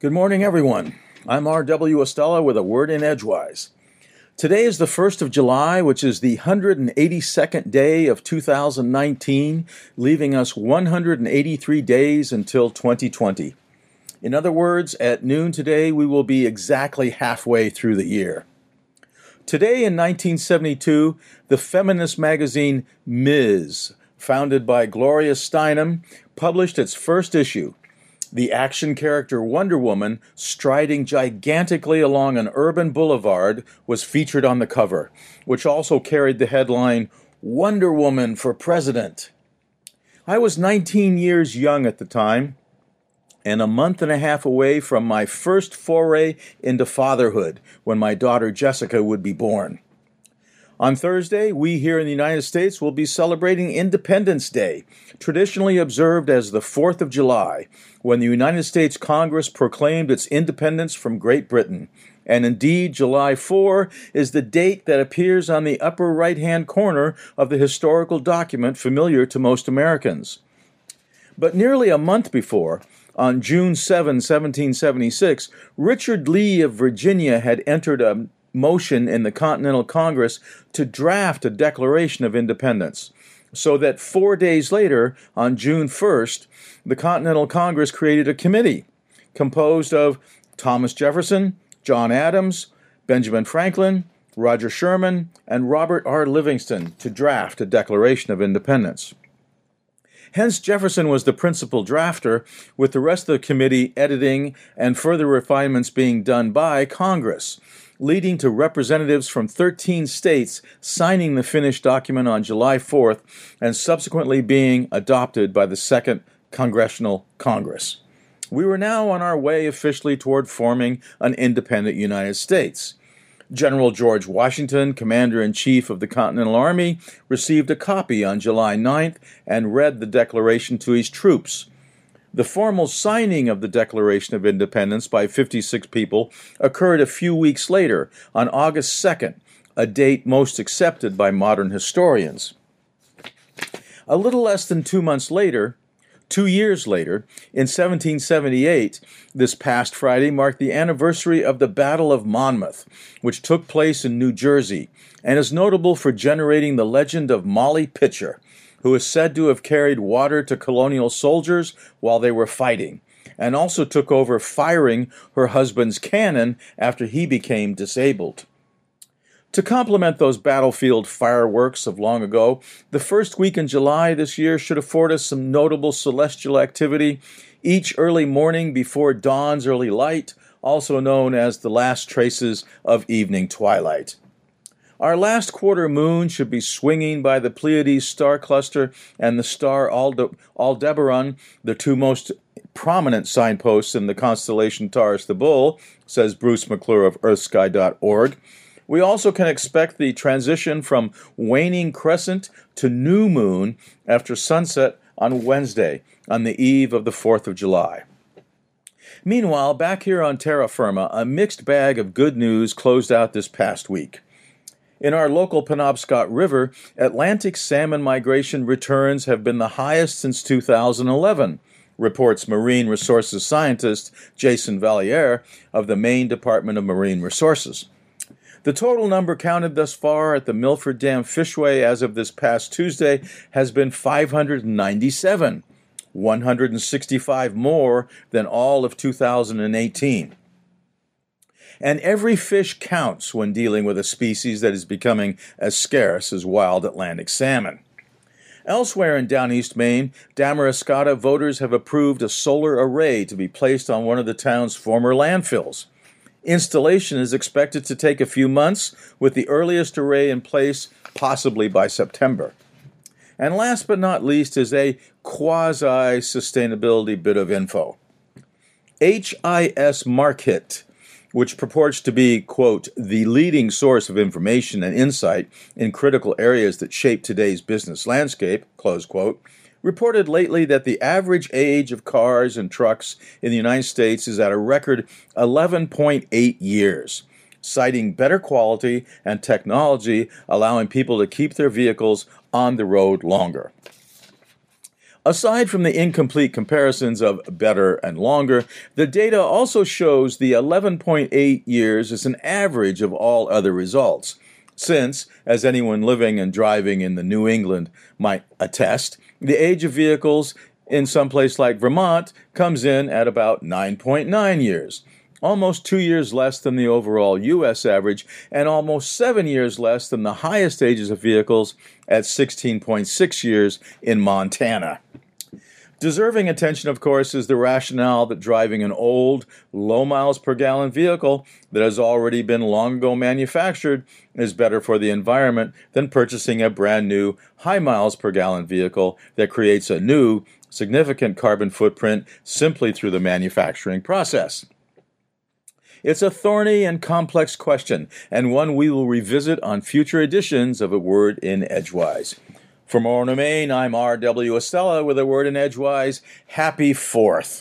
Good morning, everyone. I'm R.W. Estela with a word in Edgewise. Today is the 1st of July, which is the 182nd day of 2019, leaving us 183 days until 2020. In other words, at noon today, we will be exactly halfway through the year. Today in 1972, the feminist magazine Ms., founded by Gloria Steinem, published its first issue the action character Wonder Woman, striding gigantically along an urban boulevard, was featured on the cover, which also carried the headline Wonder Woman for President. I was 19 years young at the time and a month and a half away from my first foray into fatherhood when my daughter Jessica would be born. On Thursday, we here in the United States will be celebrating Independence Day, traditionally observed as the 4th of July, when the United States Congress proclaimed its independence from Great Britain. And indeed, July 4 is the date that appears on the upper right hand corner of the historical document familiar to most Americans. But nearly a month before, on June 7, 1776, Richard Lee of Virginia had entered a motion in the Continental Congress to draft a Declaration of Independence. So that four days later, on June 1st, the Continental Congress created a committee composed of Thomas Jefferson, John Adams, Benjamin Franklin, Roger Sherman, and Robert R. Livingston to draft a Declaration of Independence. Hence, Jefferson was the principal drafter, with the rest of the committee editing and further refinements being done by Congress leading to representatives from 13 states signing the finished document on July 4th and subsequently being adopted by the Second Congressional Congress. We were now on our way officially toward forming an independent United States. General George Washington, Commander in Chief of the Continental Army, received a copy on July 9th and read the declaration to his troops. The formal signing of the Declaration of Independence by 56 people occurred a few weeks later, on August 2nd, a date most accepted by modern historians. A little less than two months later, two years later, in 1778, this past Friday marked the anniversary of the Battle of Monmouth, which took place in New Jersey and is notable for generating the legend of Molly Pitcher, who is said to have carried water to colonial soldiers while they were fighting, and also took over firing her husband's cannon after he became disabled. To complement those battlefield fireworks of long ago, the first week in July this year should afford us some notable celestial activity each early morning before dawn's early light, also known as the last traces of evening twilight. Our last quarter moon should be swinging by the Pleiades star cluster and the star Alde- Aldebaran, the two most prominent signposts in the constellation Taurus the Bull, says Bruce McClure of EarthSky.org. We also can expect the transition from waning crescent to new moon after sunset on Wednesday, on the eve of the 4th of July. Meanwhile, back here on terra firma, a mixed bag of good news closed out this past week. In our local Penobscot River, Atlantic salmon migration returns have been the highest since 2011, reports marine resources scientist Jason Valliere of the Maine Department of Marine Resources. The total number counted thus far at the Milford Dam Fishway as of this past Tuesday has been 597, 165 more than all of 2018. And every fish counts when dealing with a species that is becoming as scarce as wild Atlantic salmon. Elsewhere in down east Maine, Damariscotta voters have approved a solar array to be placed on one of the town's former landfills. Installation is expected to take a few months, with the earliest array in place possibly by September. And last but not least is a quasi sustainability bit of info. IHS Markit, which purports to be, quote, the leading source of information and insight in critical areas that shape today's business landscape, close quote, reported lately that the average age of cars and trucks in the United States is at a record 11.8 years, citing better quality and technology allowing people to keep their vehicles on the road longer. Aside from the incomplete comparisons of better and longer, the data also shows the 11.8 years is an average of all other results. Since, as anyone living and driving in the New England might attest, the age of vehicles in some place like Vermont comes in at about 9.9 years, almost two years less than the overall U.S. average, and almost seven years less than the highest ages of vehicles at 16.6 years in Montana. Deserving attention, of course, is the rationale that driving an old, low miles per gallon vehicle that has already been long ago manufactured is better for the environment than purchasing a brand new, high miles per gallon vehicle that creates a new, significant carbon footprint simply through the manufacturing process. It's a thorny and complex question, and one we will revisit on future editions of A Word in Edgewise. From Orono, Maine, I'm R.W. Estela with a word in Edgewise. Happy 4th.